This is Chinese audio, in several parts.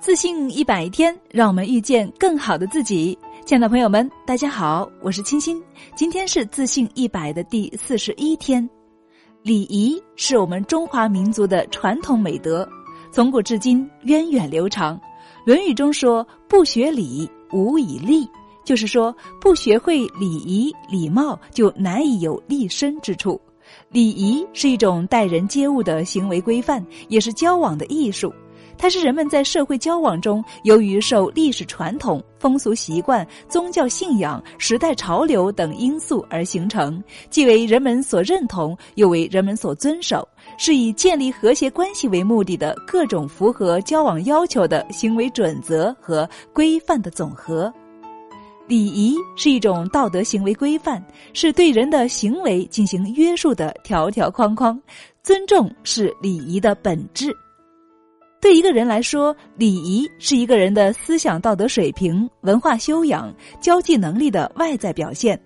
自信一百天，让我们遇见更好的自己。亲爱的朋友们，大家好，我是青青。今天是自信一百的第四十一天。礼仪是我们中华民族的传统美德，从古至今源远流长。《论语》中说：“不学礼，无以立。”就是说，不学会礼仪礼貌，就难以有立身之处。礼仪是一种待人接物的行为规范，也是交往的艺术。它是人们在社会交往中，由于受历史传统、风俗习惯、宗教信仰、时代潮流等因素而形成，既为人们所认同，又为人们所遵守，是以建立和谐关系为目的的各种符合交往要求的行为准则和规范的总和。礼仪是一种道德行为规范，是对人的行为进行约束的条条框框。尊重是礼仪的本质。对一个人来说，礼仪是一个人的思想道德水平、文化修养、交际能力的外在表现；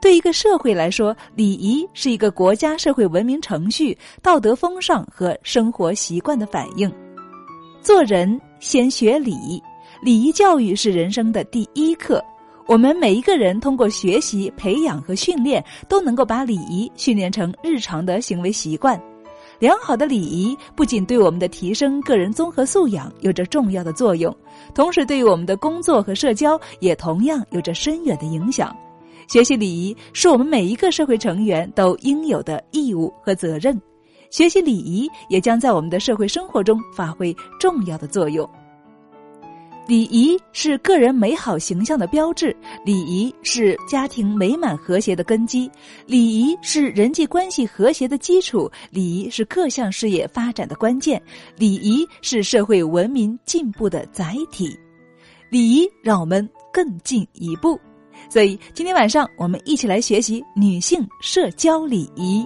对一个社会来说，礼仪是一个国家社会文明程序、道德风尚和生活习惯的反应。做人先学礼，礼仪教育是人生的第一课。我们每一个人通过学习、培养和训练，都能够把礼仪训练成日常的行为习惯。良好的礼仪不仅对我们的提升个人综合素养有着重要的作用，同时对于我们的工作和社交也同样有着深远的影响。学习礼仪是我们每一个社会成员都应有的义务和责任。学习礼仪也将在我们的社会生活中发挥重要的作用。礼仪是个人美好形象的标志，礼仪是家庭美满和谐的根基，礼仪是人际关系和谐的基础，礼仪是各项事业发展的关键，礼仪是社会文明进步的载体。礼仪让我们更进一步，所以今天晚上我们一起来学习女性社交礼仪。